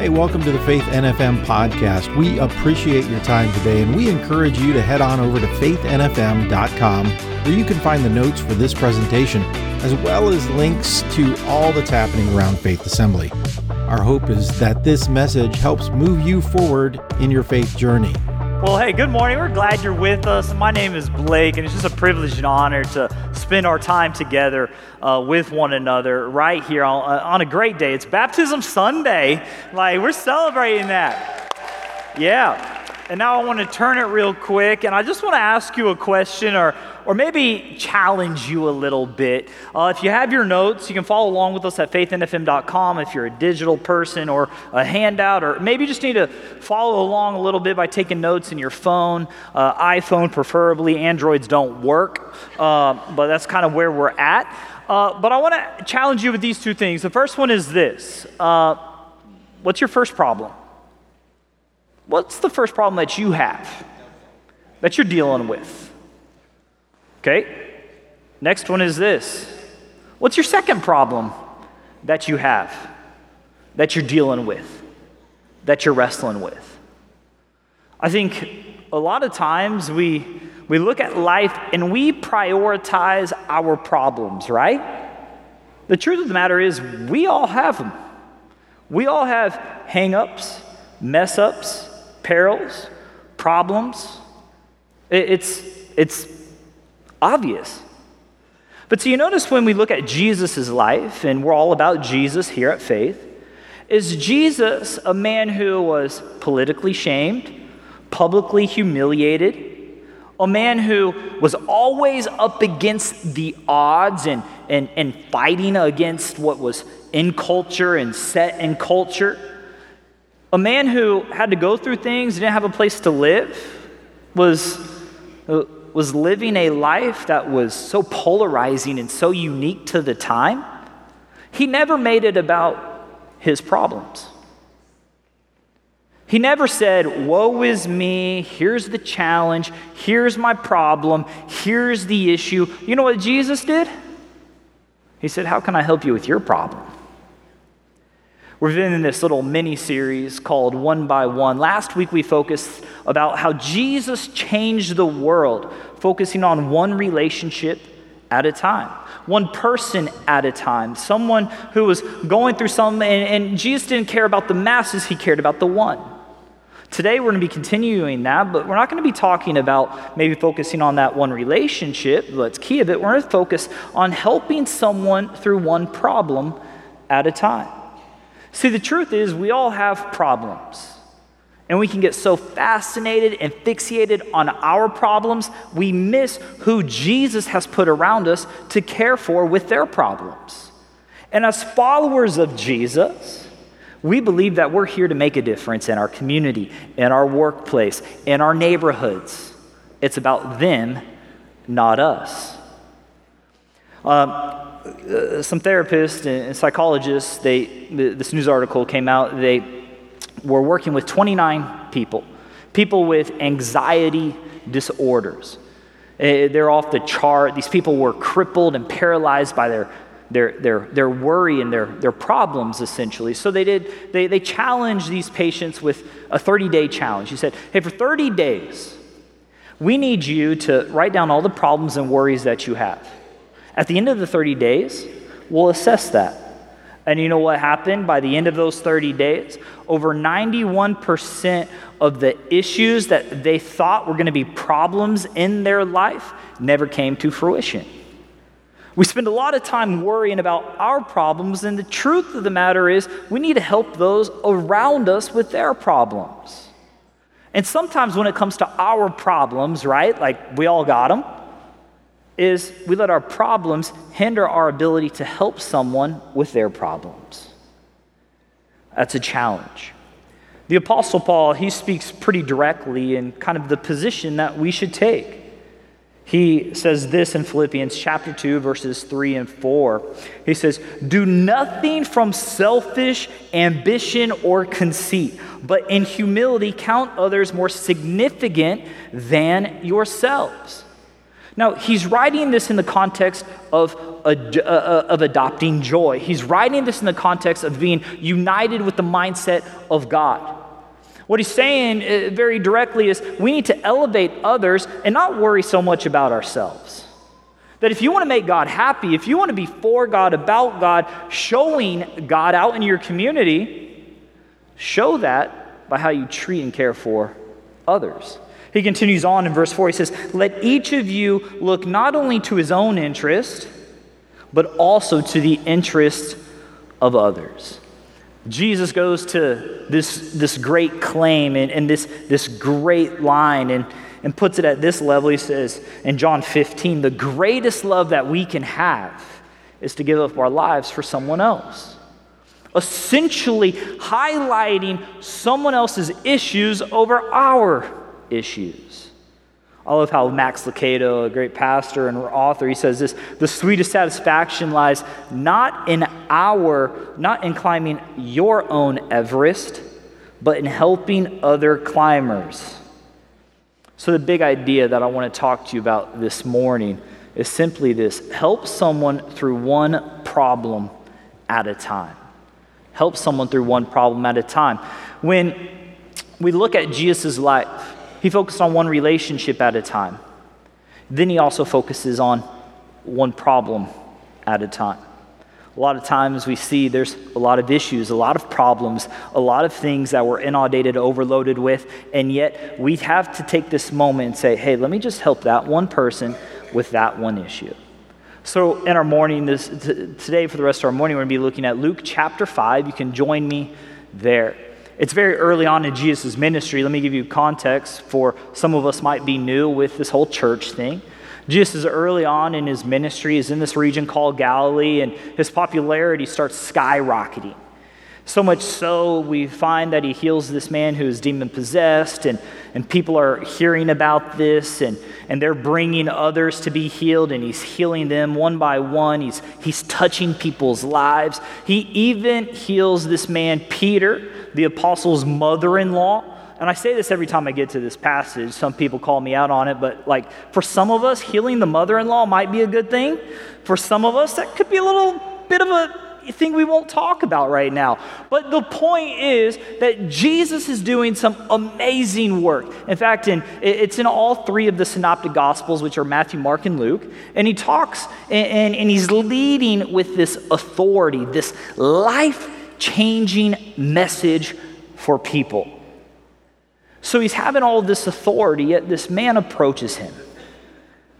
Hey, welcome to the Faith NFM podcast. We appreciate your time today and we encourage you to head on over to faithnfm.com where you can find the notes for this presentation as well as links to all that's happening around Faith Assembly. Our hope is that this message helps move you forward in your faith journey. Well, hey, good morning. We're glad you're with us. My name is Blake, and it's just a privilege and honor to spend our time together uh, with one another right here on, uh, on a great day. It's Baptism Sunday. Like, we're celebrating that. Yeah. And now I want to turn it real quick, and I just want to ask you a question or, or maybe challenge you a little bit. Uh, if you have your notes, you can follow along with us at faithnfm.com if you're a digital person or a handout, or maybe you just need to follow along a little bit by taking notes in your phone, uh, iPhone preferably. Androids don't work, uh, but that's kind of where we're at. Uh, but I want to challenge you with these two things. The first one is this uh, What's your first problem? What's the first problem that you have that you're dealing with? Okay? Next one is this What's your second problem that you have that you're dealing with, that you're wrestling with? I think a lot of times we, we look at life and we prioritize our problems, right? The truth of the matter is, we all have them. We all have hang ups, mess ups, perils, problems. It's, it's obvious. But so you notice when we look at Jesus' life, and we're all about Jesus here at Faith, is Jesus a man who was politically shamed, publicly humiliated, a man who was always up against the odds and, and, and fighting against what was in culture and set in culture? A man who had to go through things, didn't have a place to live, was, uh, was living a life that was so polarizing and so unique to the time. He never made it about his problems. He never said, Woe is me, here's the challenge, here's my problem, here's the issue. You know what Jesus did? He said, How can I help you with your problem? We've been in this little mini series called One by One. Last week we focused about how Jesus changed the world, focusing on one relationship at a time, one person at a time, someone who was going through something, and, and Jesus didn't care about the masses, he cared about the one. Today, we're going to be continuing that, but we're not going to be talking about maybe focusing on that one relationship, that's key of it. We're going to focus on helping someone through one problem at a time. See, the truth is, we all have problems. And we can get so fascinated and fixated on our problems, we miss who Jesus has put around us to care for with their problems. And as followers of Jesus, we believe that we're here to make a difference in our community, in our workplace, in our neighborhoods. It's about them, not us. Um, uh, some therapists and psychologists, they, this news article came out, they were working with 29 people, people with anxiety disorders. Uh, they're off the chart. These people were crippled and paralyzed by their, their, their, their worry and their, their problems, essentially. So they did, they, they challenged these patients with a 30 day challenge. He said, hey, for 30 days, we need you to write down all the problems and worries that you have. At the end of the 30 days, we'll assess that. And you know what happened by the end of those 30 days? Over 91% of the issues that they thought were going to be problems in their life never came to fruition. We spend a lot of time worrying about our problems, and the truth of the matter is, we need to help those around us with their problems. And sometimes when it comes to our problems, right, like we all got them, is we let our problems hinder our ability to help someone with their problems. That's a challenge. The Apostle Paul, he speaks pretty directly in kind of the position that we should take. He says this in Philippians chapter 2, verses 3 and 4. He says, Do nothing from selfish ambition or conceit, but in humility count others more significant than yourselves. Now, he's writing this in the context of, uh, uh, of adopting joy. He's writing this in the context of being united with the mindset of God. What he's saying uh, very directly is we need to elevate others and not worry so much about ourselves. That if you want to make God happy, if you want to be for God, about God, showing God out in your community, show that by how you treat and care for others. He continues on in verse 4. He says, Let each of you look not only to his own interest, but also to the interest of others. Jesus goes to this, this great claim and, and this, this great line and, and puts it at this level. He says in John 15, the greatest love that we can have is to give up our lives for someone else. Essentially, highlighting someone else's issues over our issues. I love how Max Lucado, a great pastor and author, he says this the sweetest satisfaction lies not in our, not in climbing your own Everest, but in helping other climbers. So, the big idea that I want to talk to you about this morning is simply this help someone through one problem at a time. Help someone through one problem at a time. When we look at Jesus' life, he focused on one relationship at a time. Then he also focuses on one problem at a time. A lot of times we see there's a lot of issues, a lot of problems, a lot of things that we're inundated, overloaded with, and yet we have to take this moment and say, hey, let me just help that one person with that one issue. So, in our morning, this, t- today, for the rest of our morning, we're going to be looking at Luke chapter 5. You can join me there. It's very early on in Jesus' ministry. Let me give you context for some of us might be new with this whole church thing. Jesus is early on in his ministry, is in this region called Galilee, and his popularity starts skyrocketing. So much so, we find that he heals this man who is demon possessed, and, and people are hearing about this, and, and they're bringing others to be healed, and he's healing them one by one. He's, he's touching people's lives. He even heals this man, Peter, the apostle's mother in law. And I say this every time I get to this passage. Some people call me out on it, but like for some of us, healing the mother in law might be a good thing. For some of us, that could be a little bit of a thing we won't talk about right now. But the point is that Jesus is doing some amazing work. In fact, in, it's in all three of the synoptic gospels, which are Matthew, Mark, and Luke. And he talks and, and, and he's leading with this authority, this life changing message for people. So he's having all this authority, yet this man approaches him.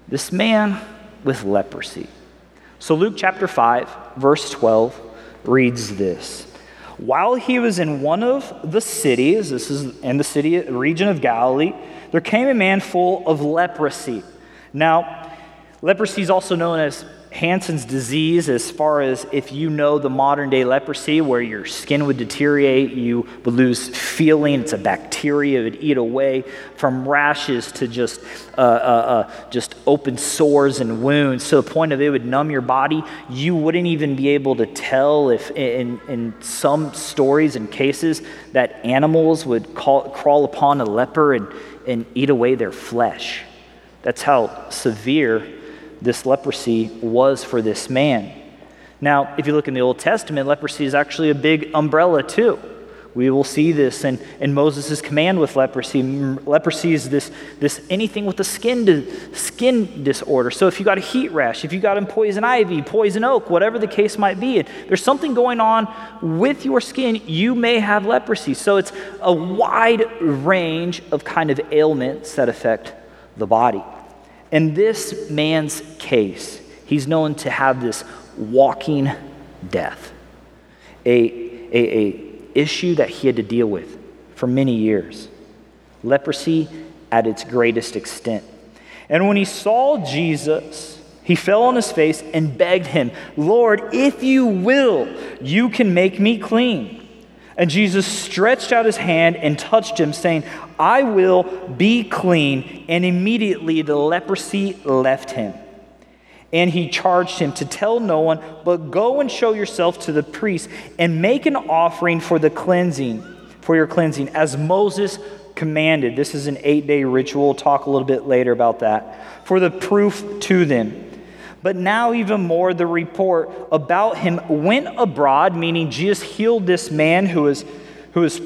This man with leprosy. So Luke chapter 5, verse 12 reads this. While he was in one of the cities, this is in the city region of Galilee, there came a man full of leprosy. Now, leprosy is also known as Hansen's disease, as far as if you know the modern day leprosy, where your skin would deteriorate, you would lose feeling. It's a bacteria; it would eat away from rashes to just uh, uh, uh, just open sores and wounds to the point of it would numb your body. You wouldn't even be able to tell if, in, in some stories and cases, that animals would call, crawl upon a leper and, and eat away their flesh. That's how severe this leprosy was for this man. Now, if you look in the Old Testament, leprosy is actually a big umbrella too. We will see this in, in Moses' command with leprosy. Leprosy is this, this anything with a skin, to, skin disorder. So if you got a heat rash, if you got poison ivy, poison oak, whatever the case might be, there's something going on with your skin, you may have leprosy. So it's a wide range of kind of ailments that affect the body. In this man's case, he's known to have this walking death, a, a, a issue that he had to deal with for many years. Leprosy at its greatest extent. And when he saw Jesus, he fell on his face and begged him, Lord, if you will, you can make me clean. And Jesus stretched out his hand and touched him, saying, I will be clean. And immediately the leprosy left him. And he charged him to tell no one, but go and show yourself to the priest and make an offering for the cleansing, for your cleansing, as Moses commanded. This is an eight day ritual. We'll talk a little bit later about that. For the proof to them. But now, even more, the report about him went abroad, meaning Jesus healed this man who was, who was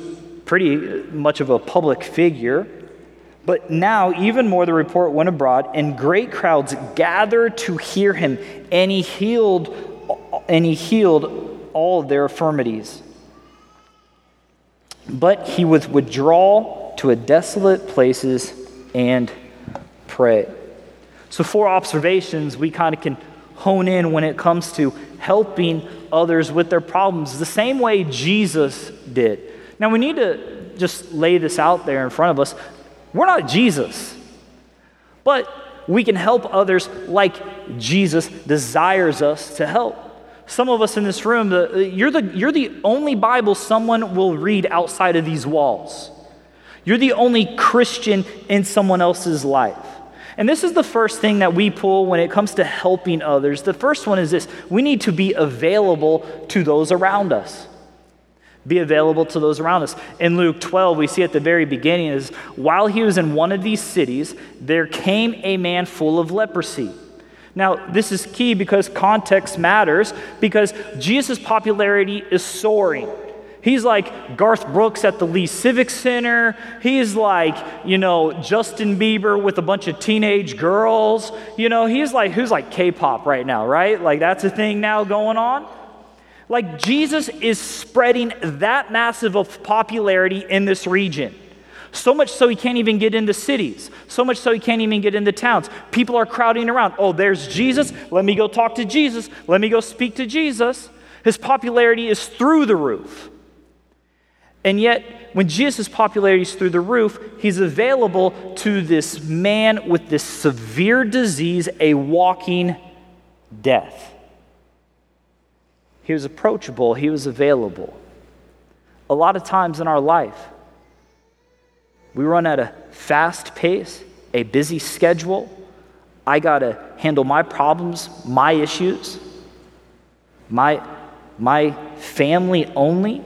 pretty much of a public figure. But now, even more, the report went abroad, and great crowds gathered to hear him, and he healed, and he healed all their affirmities. But he would withdraw to a desolate places and pray. So, four observations we kind of can hone in when it comes to helping others with their problems, the same way Jesus did. Now, we need to just lay this out there in front of us. We're not Jesus, but we can help others like Jesus desires us to help. Some of us in this room, the, you're, the, you're the only Bible someone will read outside of these walls. You're the only Christian in someone else's life. And this is the first thing that we pull when it comes to helping others. The first one is this we need to be available to those around us. Be available to those around us. In Luke 12, we see at the very beginning is while he was in one of these cities, there came a man full of leprosy. Now, this is key because context matters, because Jesus' popularity is soaring. He's like Garth Brooks at the Lee Civic Center. He's like, you know, Justin Bieber with a bunch of teenage girls. You know, he's like, who's like K pop right now, right? Like, that's a thing now going on. Like, Jesus is spreading that massive of popularity in this region. So much so he can't even get into cities. So much so he can't even get into towns. People are crowding around. Oh, there's Jesus. Let me go talk to Jesus. Let me go speak to Jesus. His popularity is through the roof. And yet, when Jesus' popularity is through the roof, he's available to this man with this severe disease, a walking death. He was approachable, he was available. A lot of times in our life, we run at a fast pace, a busy schedule. I got to handle my problems, my issues, my, my family only.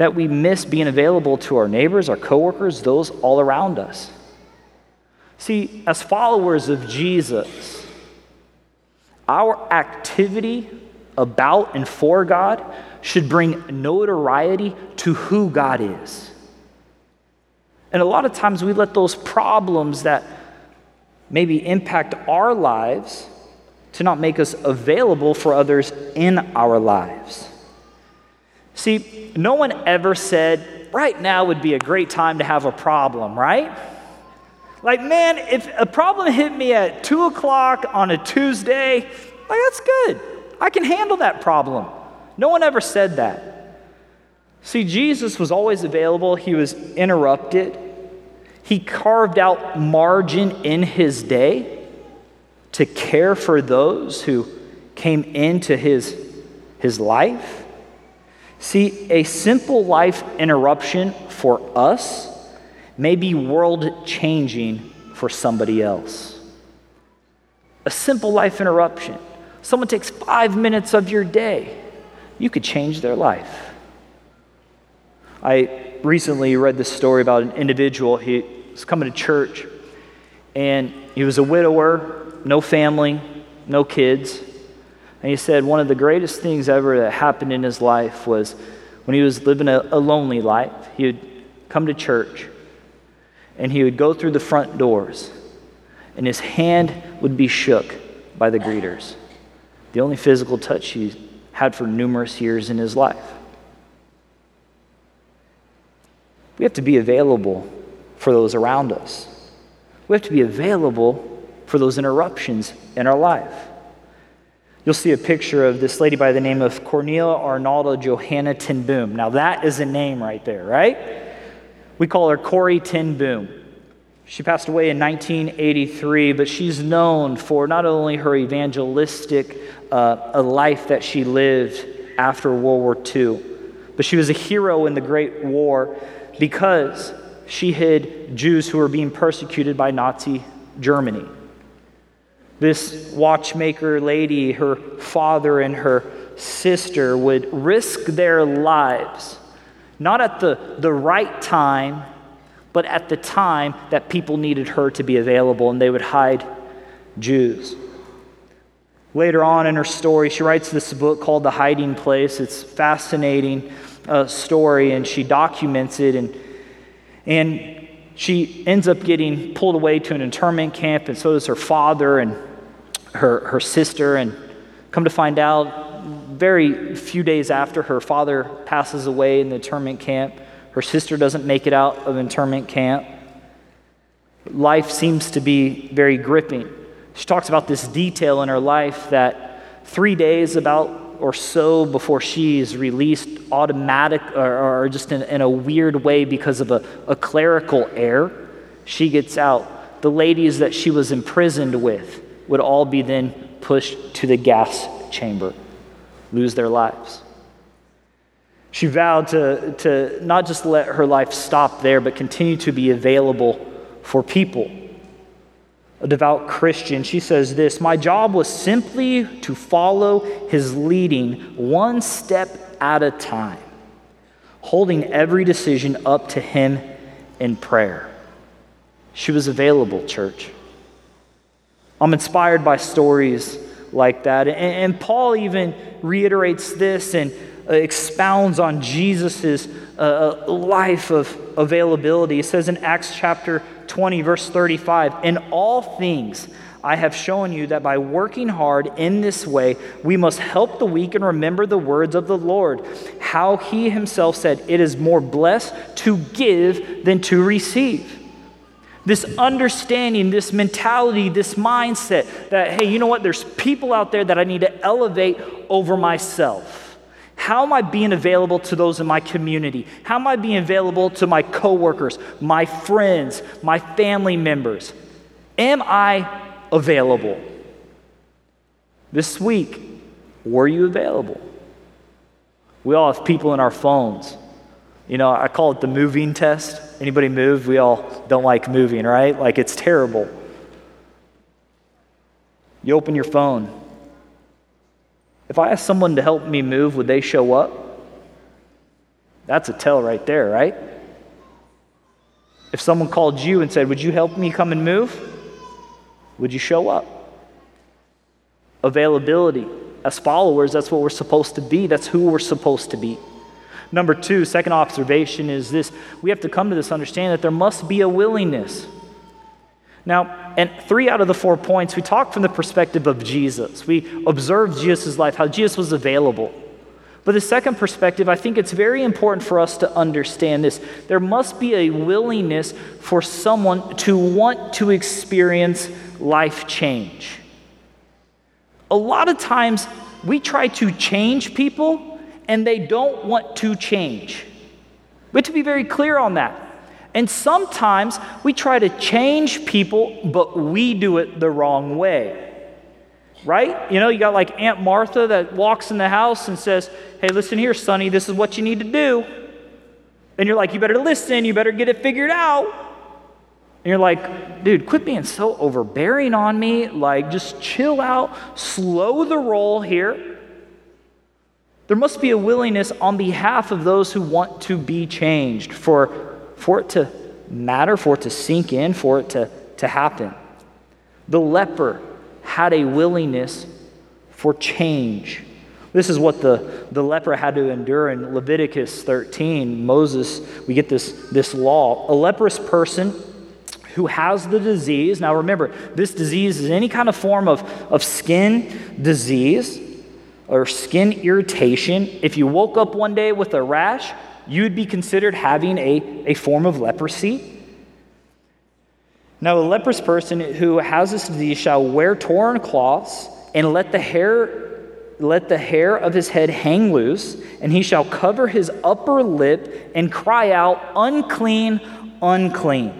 That we miss being available to our neighbors, our coworkers, those all around us. See, as followers of Jesus, our activity about and for God should bring notoriety to who God is. And a lot of times we let those problems that maybe impact our lives to not make us available for others in our lives. See, no one ever said, right now would be a great time to have a problem, right? Like, man, if a problem hit me at 2 o'clock on a Tuesday, like, that's good. I can handle that problem. No one ever said that. See, Jesus was always available, he was interrupted. He carved out margin in his day to care for those who came into his, his life. See, a simple life interruption for us may be world changing for somebody else. A simple life interruption. Someone takes five minutes of your day, you could change their life. I recently read this story about an individual. He was coming to church, and he was a widower, no family, no kids. And he said one of the greatest things ever that happened in his life was when he was living a, a lonely life, he would come to church and he would go through the front doors, and his hand would be shook by the greeters. The only physical touch he had for numerous years in his life. We have to be available for those around us. We have to be available for those interruptions in our life. You'll see a picture of this lady by the name of Cornelia Arnolda Johanna ten Boom. Now, that is a name right there, right? We call her Corrie ten Boom. She passed away in 1983, but she's known for not only her evangelistic uh, a life that she lived after World War II, but she was a hero in the Great War because she hid Jews who were being persecuted by Nazi Germany. This watchmaker lady, her father and her sister would risk their lives not at the, the right time, but at the time that people needed her to be available, and they would hide Jews. Later on in her story, she writes this book called The Hiding Place. It's fascinating uh, story, and she documents it. And, and she ends up getting pulled away to an internment camp, and so does her father and her, her sister. And come to find out, very few days after her father passes away in the internment camp, her sister doesn't make it out of internment camp. Life seems to be very gripping. She talks about this detail in her life that three days about or so before she is released automatic or, or just in, in, a weird way because of a, a clerical error, she gets out. The ladies that she was imprisoned with would all be then pushed to the gas chamber, lose their lives. She vowed to, to not just let her life stop there, but continue to be available for people a devout Christian, she says this My job was simply to follow his leading one step at a time, holding every decision up to him in prayer. She was available, church. I'm inspired by stories like that. And, and Paul even reiterates this and uh, expounds on Jesus' uh, uh, life of availability. He says in Acts chapter 20, verse 35 In all things, I have shown you that by working hard in this way, we must help the weak and remember the words of the Lord. How he himself said, It is more blessed to give than to receive. This understanding, this mentality, this mindset that, hey, you know what? There's people out there that I need to elevate over myself. How am I being available to those in my community? How am I being available to my coworkers, my friends, my family members? Am I available? This week, were you available? We all have people in our phones. You know, I call it the moving test. Anybody move? We all don't like moving, right? Like it's terrible. You open your phone, if I ask someone to help me move, would they show up? That's a tell right there, right? If someone called you and said, Would you help me come and move? Would you show up? Availability. As followers, that's what we're supposed to be. That's who we're supposed to be. Number two, second observation is this we have to come to this understanding that there must be a willingness. Now, and three out of the four points, we talk from the perspective of Jesus. We observed Jesus' life, how Jesus was available. But the second perspective, I think it's very important for us to understand this. There must be a willingness for someone to want to experience life change. A lot of times, we try to change people and they don't want to change. We have to be very clear on that. And sometimes we try to change people, but we do it the wrong way. Right? You know, you got like Aunt Martha that walks in the house and says, Hey, listen here, Sonny, this is what you need to do. And you're like, You better listen, you better get it figured out. And you're like, Dude, quit being so overbearing on me. Like, just chill out, slow the roll here. There must be a willingness on behalf of those who want to be changed for for it to matter, for it to sink in, for it to, to happen. The leper had a willingness for change. This is what the, the leper had to endure in Leviticus 13. Moses, we get this, this law. A leprous person who has the disease, now remember, this disease is any kind of form of, of skin disease or skin irritation. If you woke up one day with a rash, you would be considered having a, a form of leprosy. Now, a leprous person who has this disease shall wear torn cloths and let the hair let the hair of his head hang loose, and he shall cover his upper lip and cry out, Unclean, unclean.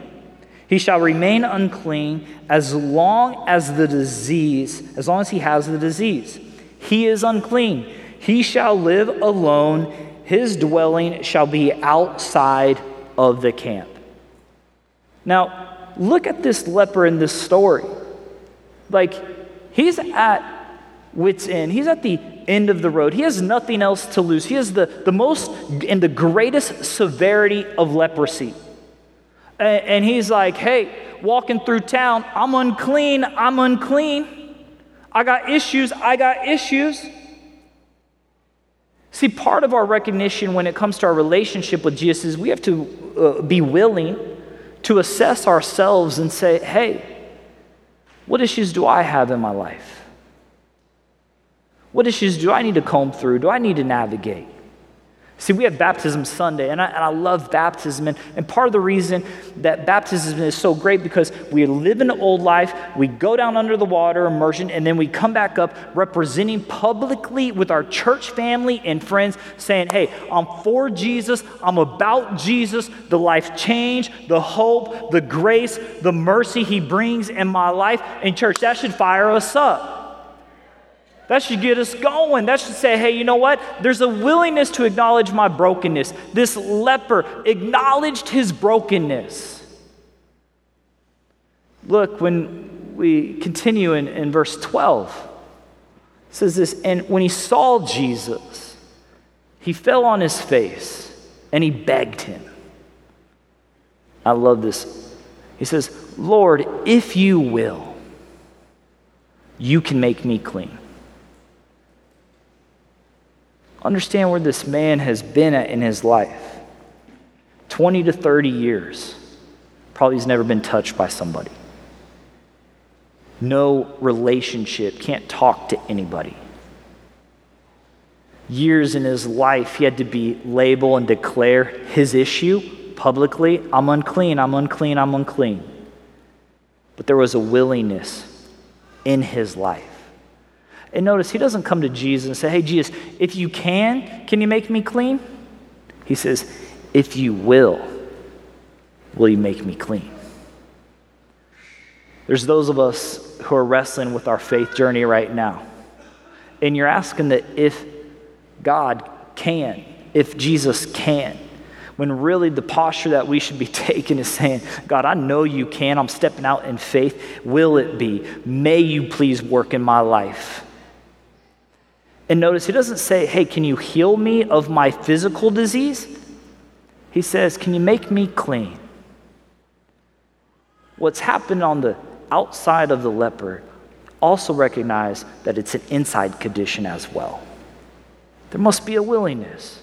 He shall remain unclean as long as the disease, as long as he has the disease. He is unclean. He shall live alone his dwelling shall be outside of the camp. Now, look at this leper in this story. Like, he's at wits end. He's at the end of the road. He has nothing else to lose. He has the, the most and the greatest severity of leprosy. And, and he's like, hey, walking through town, I'm unclean, I'm unclean. I got issues, I got issues. See, part of our recognition when it comes to our relationship with Jesus is we have to uh, be willing to assess ourselves and say, hey, what issues do I have in my life? What issues do I need to comb through? Do I need to navigate? See, we have Baptism Sunday, and I, and I love baptism. And, and part of the reason that baptism is so great because we live an old life, we go down under the water, immersion, and then we come back up representing publicly with our church family and friends, saying, Hey, I'm for Jesus, I'm about Jesus, the life change, the hope, the grace, the mercy He brings in my life. And, church, that should fire us up. That should get us going. That should say, hey, you know what? There's a willingness to acknowledge my brokenness. This leper acknowledged his brokenness. Look, when we continue in, in verse 12, it says this, and when he saw Jesus, he fell on his face and he begged him. I love this. He says, Lord, if you will, you can make me clean. Understand where this man has been at in his life 20 to 30 years. Probably he's never been touched by somebody. No relationship, can't talk to anybody. Years in his life, he had to be label and declare his issue publicly I'm unclean, I'm unclean, I'm unclean. But there was a willingness in his life and notice, he doesn't come to Jesus and say, Hey, Jesus, if you can, can you make me clean? He says, If you will, will you make me clean? There's those of us who are wrestling with our faith journey right now. And you're asking that if God can, if Jesus can, when really the posture that we should be taking is saying, God, I know you can. I'm stepping out in faith. Will it be? May you please work in my life. And notice he doesn't say, Hey, can you heal me of my physical disease? He says, Can you make me clean? What's happened on the outside of the leper also recognize that it's an inside condition as well. There must be a willingness.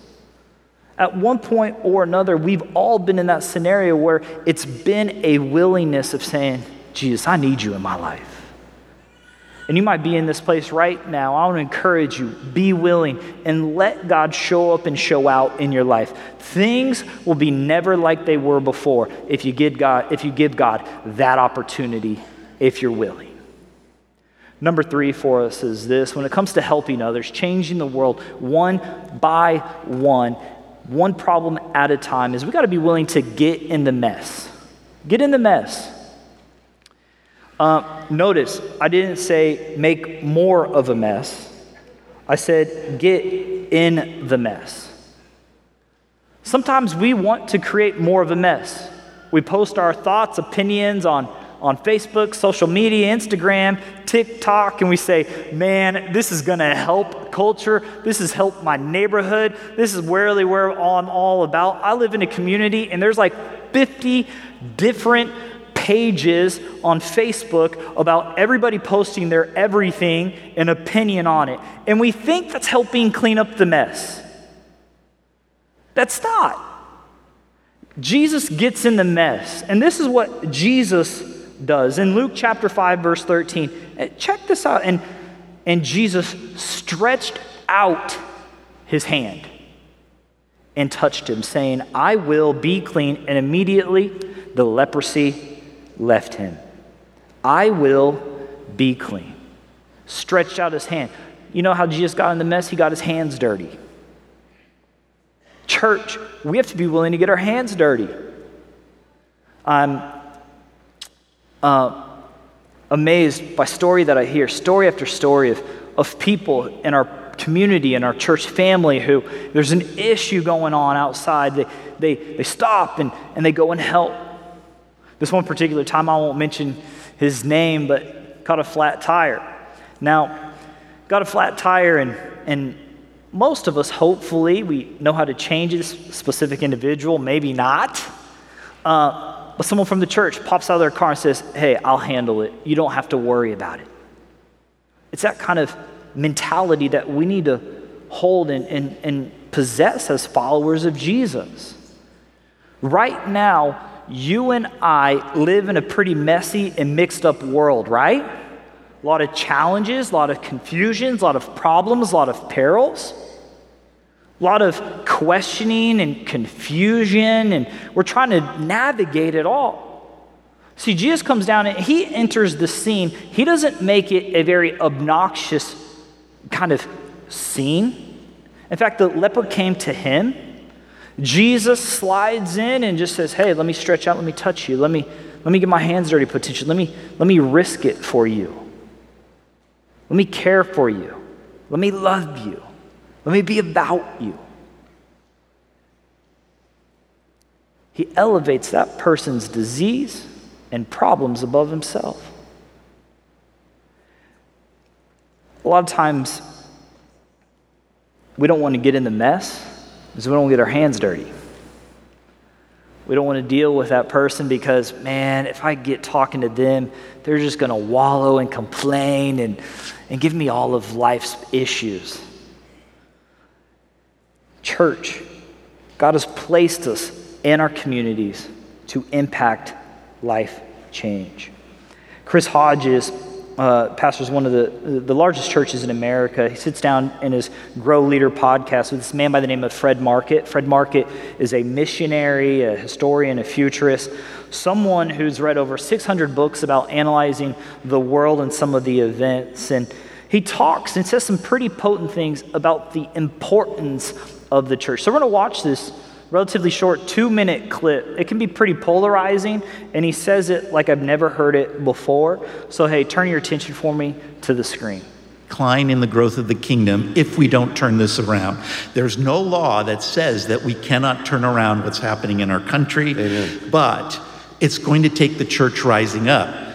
At one point or another, we've all been in that scenario where it's been a willingness of saying, Jesus, I need you in my life. And you might be in this place right now. I want to encourage you be willing and let God show up and show out in your life. Things will be never like they were before if you give God, if you give God that opportunity, if you're willing. Number three for us is this when it comes to helping others, changing the world one by one, one problem at a time, is we got to be willing to get in the mess. Get in the mess. Uh, notice, I didn't say make more of a mess. I said get in the mess. Sometimes we want to create more of a mess. We post our thoughts, opinions on, on Facebook, social media, Instagram, TikTok, and we say, man, this is going to help culture. This has helped my neighborhood. This is really where I'm all about. I live in a community, and there's like 50 different pages on Facebook about everybody posting their everything and opinion on it. And we think that's helping clean up the mess. That's not. Jesus gets in the mess. And this is what Jesus does. In Luke chapter 5, verse 13, eh, check this out. And, and Jesus stretched out his hand and touched him, saying, I will be clean. And immediately the leprosy left him. I will be clean. Stretched out his hand. You know how Jesus got in the mess? He got his hands dirty. Church, we have to be willing to get our hands dirty. I'm uh, amazed by story that I hear, story after story of, of people in our community and our church family who there's an issue going on outside. They, they, they stop and, and they go and help. This one particular time, I won't mention his name, but caught a flat tire. Now, got a flat tire, and, and most of us, hopefully, we know how to change this specific individual, maybe not. Uh, but someone from the church pops out of their car and says, Hey, I'll handle it. You don't have to worry about it. It's that kind of mentality that we need to hold and, and, and possess as followers of Jesus. Right now, you and I live in a pretty messy and mixed up world, right? A lot of challenges, a lot of confusions, a lot of problems, a lot of perils, a lot of questioning and confusion, and we're trying to navigate it all. See, Jesus comes down and he enters the scene. He doesn't make it a very obnoxious kind of scene. In fact, the leper came to him. Jesus slides in and just says, Hey, let me stretch out, let me touch you, let me, let me get my hands dirty potentially, let me, let me risk it for you. Let me care for you. Let me love you. Let me be about you. He elevates that person's disease and problems above himself. A lot of times, we don't want to get in the mess because we don't get our hands dirty. We don't want to deal with that person because, man, if I get talking to them, they're just going to wallow and complain and, and give me all of life's issues. Church, God has placed us in our communities to impact life change. Chris Hodges uh, pastors one of the, the largest churches in America. He sits down in his Grow Leader podcast with this man by the name of Fred Markert. Fred Markert is a missionary, a historian, a futurist, someone who's read over 600 books about analyzing the world and some of the events. And he talks and says some pretty potent things about the importance of the church. So we're going to watch this relatively short two minute clip. It can be pretty polarizing, and he says it like I've never heard it before. So, hey, turn your attention for me to the screen. Decline in the growth of the kingdom if we don't turn this around. There's no law that says that we cannot turn around what's happening in our country, Amen. but it's going to take the church rising up.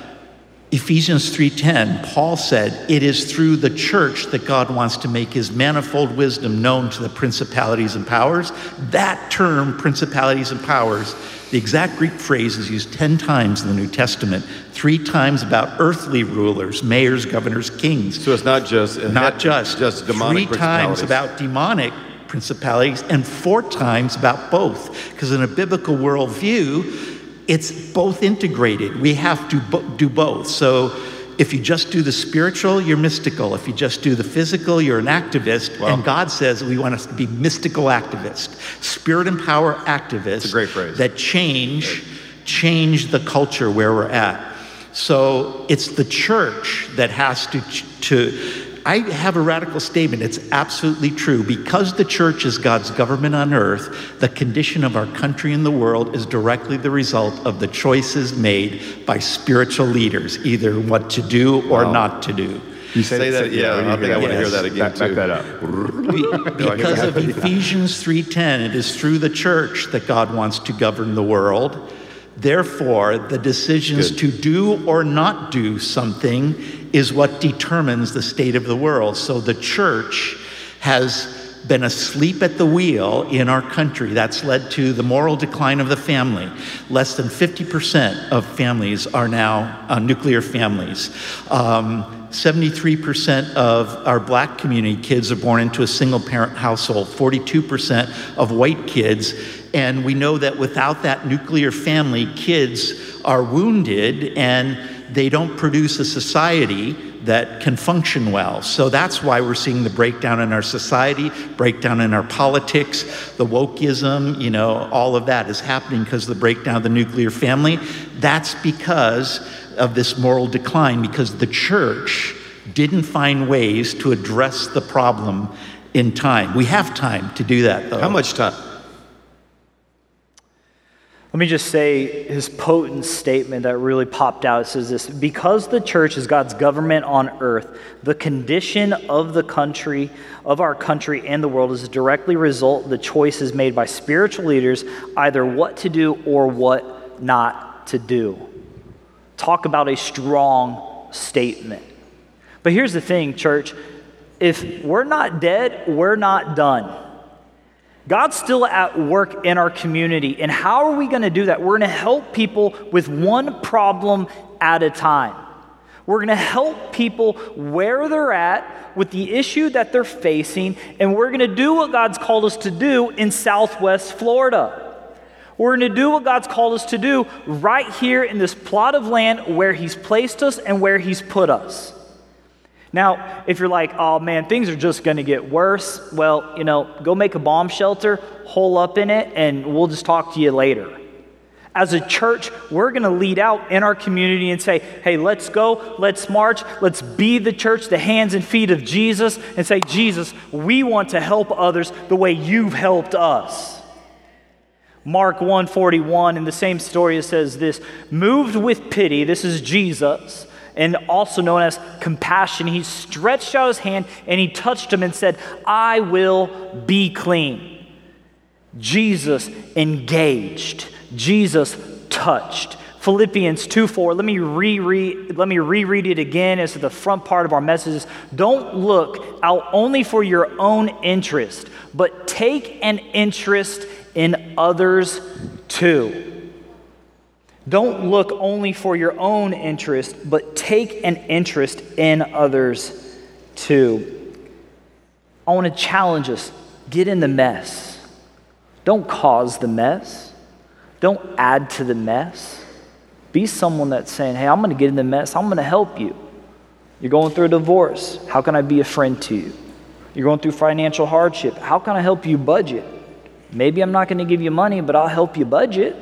Ephesians 3:10 Paul said it is through the church that God wants to make his manifold wisdom known to the principalities and powers. That term principalities and powers the exact Greek phrase is used 10 times in the New Testament 3 times about earthly rulers mayors governors kings. So it's not just not just. just demonic 3 times about demonic principalities and 4 times about both. Because in a biblical worldview it's both integrated. We have to bo- do both. So if you just do the spiritual, you're mystical. If you just do the physical, you're an activist. Wow. And God says we want us to be mystical activists, spirit and power activists. That's a great phrase. That change, change the culture where we're at. So it's the church that has to, to I have a radical statement. It's absolutely true. Because the church is God's government on earth, the condition of our country and the world is directly the result of the choices made by spiritual leaders, either what to do or wow. not to do. You say, say that, yeah. I think I want to hear that again back, too. Back that up. because of Ephesians 3:10, it is through the church that God wants to govern the world. Therefore, the decisions Good. to do or not do something is what determines the state of the world. So the church has been asleep at the wheel in our country. That's led to the moral decline of the family. Less than 50% of families are now uh, nuclear families. Um, 73% of our black community kids are born into a single parent household, 42% of white kids. And we know that without that nuclear family, kids are wounded and they don't produce a society that can function well. So that's why we're seeing the breakdown in our society, breakdown in our politics, the wokeism, you know, all of that is happening because of the breakdown of the nuclear family. That's because of this moral decline, because the church didn't find ways to address the problem in time. We have time to do that, though. How much time? Let me just say his potent statement that really popped out. It says this Because the church is God's government on earth, the condition of the country, of our country and the world is a directly result of the choices made by spiritual leaders, either what to do or what not to do. Talk about a strong statement. But here's the thing, church if we're not dead, we're not done. God's still at work in our community. And how are we going to do that? We're going to help people with one problem at a time. We're going to help people where they're at with the issue that they're facing, and we're going to do what God's called us to do in Southwest Florida. We're going to do what God's called us to do right here in this plot of land where He's placed us and where He's put us. Now, if you're like, oh man, things are just going to get worse, well, you know, go make a bomb shelter, hole up in it, and we'll just talk to you later. As a church, we're going to lead out in our community and say, hey, let's go, let's march, let's be the church, the hands and feet of Jesus, and say, Jesus, we want to help others the way you've helped us. Mark 141 in the same story it says this moved with pity this is Jesus and also known as compassion, he stretched out his hand and he touched him and said, I will be clean. Jesus engaged, Jesus touched. Philippians 2 4. Let me reread, let me reread it again as the front part of our messages. Don't look out only for your own interest, but take an interest in others too. Don't look only for your own interest, but take an interest in others too. I want to challenge us get in the mess. Don't cause the mess, don't add to the mess. Be someone that's saying, Hey, I'm going to get in the mess, I'm going to help you. You're going through a divorce. How can I be a friend to you? You're going through financial hardship. How can I help you budget? Maybe I'm not going to give you money, but I'll help you budget.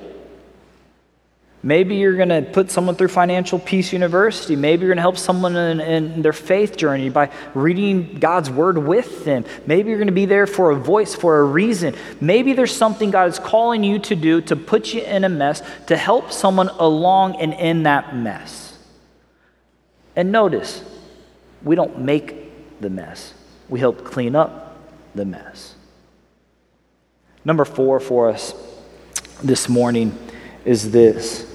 Maybe you're going to put someone through Financial Peace University. Maybe you're going to help someone in, in, their faith journey by reading God's Word with them. Maybe you're going to be there for a voice, for a reason. Maybe there's something God is calling you to do to put you in a mess, to help someone along and in that mess. And notice, we don't make the mess, we help clean up the mess. Number four for us this morning is this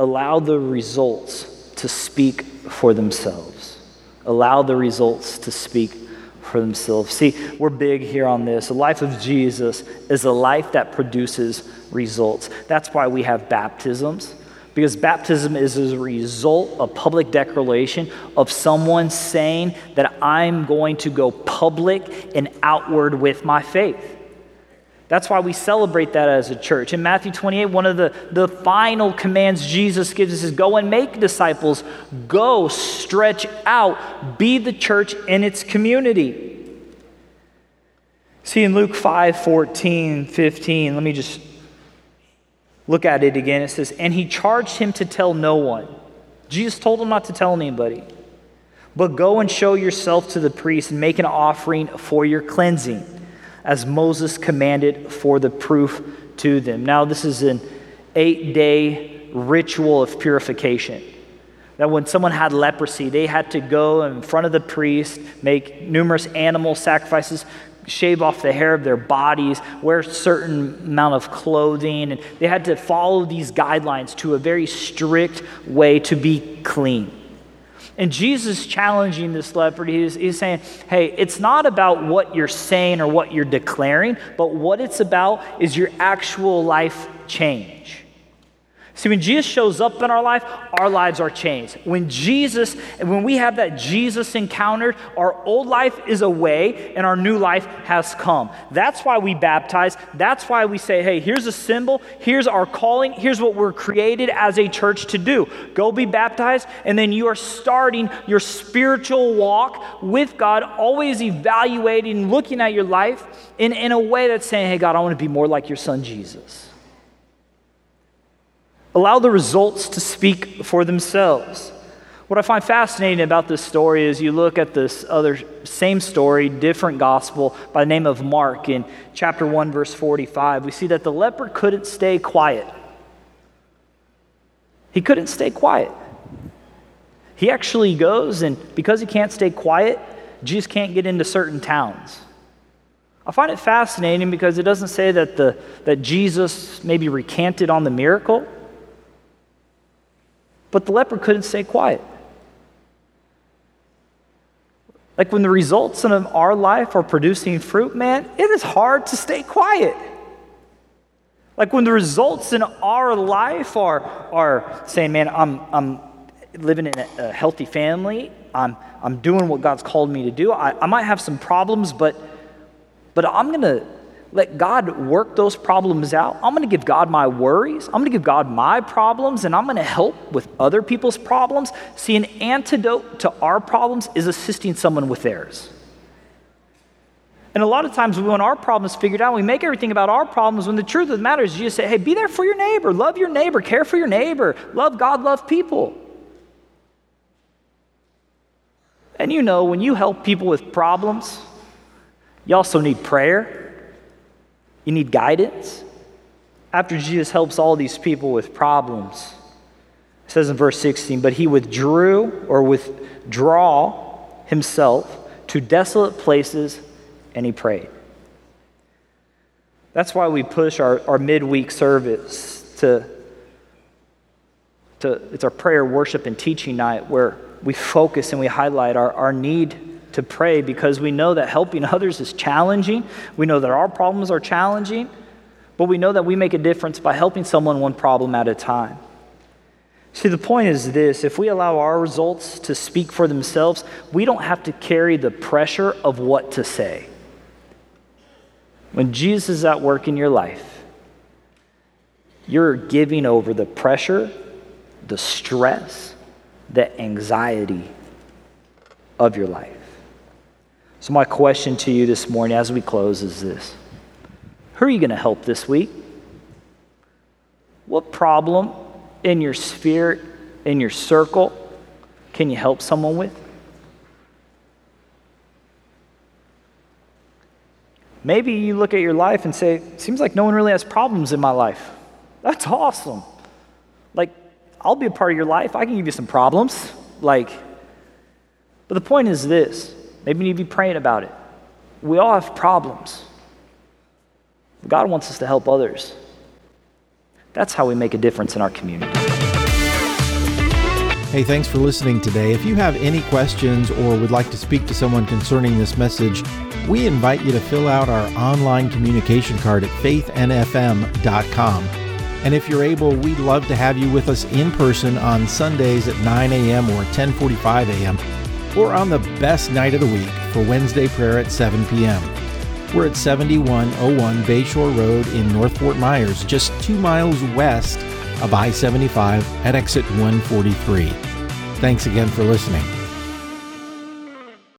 allow the results to speak for themselves. Allow the results to speak for themselves. See, we're big here on this. The life of Jesus is a life that produces results. That's why we have baptisms, because baptism is a result, a public declaration of someone saying that I'm going to go public and outward with my faith. That's why we celebrate that as a church. In Matthew 28, one of the, the final commands Jesus gives us is go and make disciples, go, stretch out, be the church in its community. See in Luke 5 14, 15, let me just look at it again. It says, And he charged him to tell no one. Jesus told him not to tell anybody. But go and show yourself to the priest and make an offering for your cleansing as Moses commanded for the proof to them. Now, this is an eight day ritual of purification. That when someone had leprosy, they had to go in front of the priest, make numerous animal sacrifices, shave off the hair of their bodies, wear a certain amount of clothing, and they had to follow these guidelines to a very strict way to be clean. And Jesus challenging this leper, he's, he's saying, hey, it's not about what you're saying or what you're declaring, but what it's about is your actual life change. See, when Jesus shows up in our life, our lives are changed. When Jesus, when we have that Jesus encountered, our old life is away and our new life has come. That's why we baptize. That's why we say, hey, here's a symbol, here's our calling, here's what we're created as a church to do. Go be baptized, and then you are starting your spiritual walk with God, always evaluating, looking at your life in, in a way that's saying, hey, God, I want to be more like your son Jesus. Allow the results to speak for themselves. What I find fascinating about this story is you look at this other same story, different gospel by the name of Mark in chapter 1 verse 45. We see that the leper couldn't stay quiet. He couldn't stay quiet. He actually goes and because he can't stay quiet, Jesus can't get into certain towns. I find it fascinating because it doesn't say that the that Jesus maybe recanted on the miracle. But the leper couldn't stay quiet. Like when the results in our life are producing fruit, man, it is hard to stay quiet. Like when the results in our life are, are saying, man, I'm, I'm living in a, healthy family, I'm, I'm doing what God's called me to do. I, I might have some problems, but, but I'm going to let God work those problems out. I'm going to give God my worries. I'm going to give God my problems, and I'm going to help with other people's problems. See, an antidote to our problems is assisting someone with theirs. And a lot of times we want our problems figured out. We make everything about our problems when the truth of the matter is you just say, hey, be there for your neighbor, love your neighbor, care for your neighbor, love God, love people. And you know, when you help people with problems, you also need prayer. You need guidance. After Jesus helps all these people with problems, it says in verse 16, but he withdrew or withdraw himself to desolate places and he prayed. That's why we push our, our midweek service to, to, it's our prayer, worship, and teaching night where we focus and we highlight our, our need to pray because we know that helping others is challenging. We know that our problems are challenging, but we know that we make a difference by helping someone one problem at a time. See, the point is this if we allow our results to speak for themselves, we don't have to carry the pressure of what to say. When Jesus is at work in your life, you're giving over the pressure, the stress, the anxiety of your life. So, my question to you this morning as we close is this Who are you going to help this week? What problem in your sphere, in your circle, can you help someone with? Maybe you look at your life and say, Seems like no one really has problems in my life. That's awesome. Like, I'll be a part of your life. I can give you some problems. Like, but the point is this Maybe you need to be praying about it. We all have problems. God wants us to help others. That's how we make a difference in our community. Hey, thanks for listening today. If you have any questions or would like to speak to someone concerning this message, we invite you to fill out our online communication card at faithnfm.com. And if you're able, we'd love to have you with us in person on Sundays at 9 a.m. or 10:45 a.m or on the best night of the week for Wednesday prayer at 7 p.m. We're at 7101 Bayshore Road in North Fort Myers, just two miles west of I 75 at exit 143. Thanks again for listening.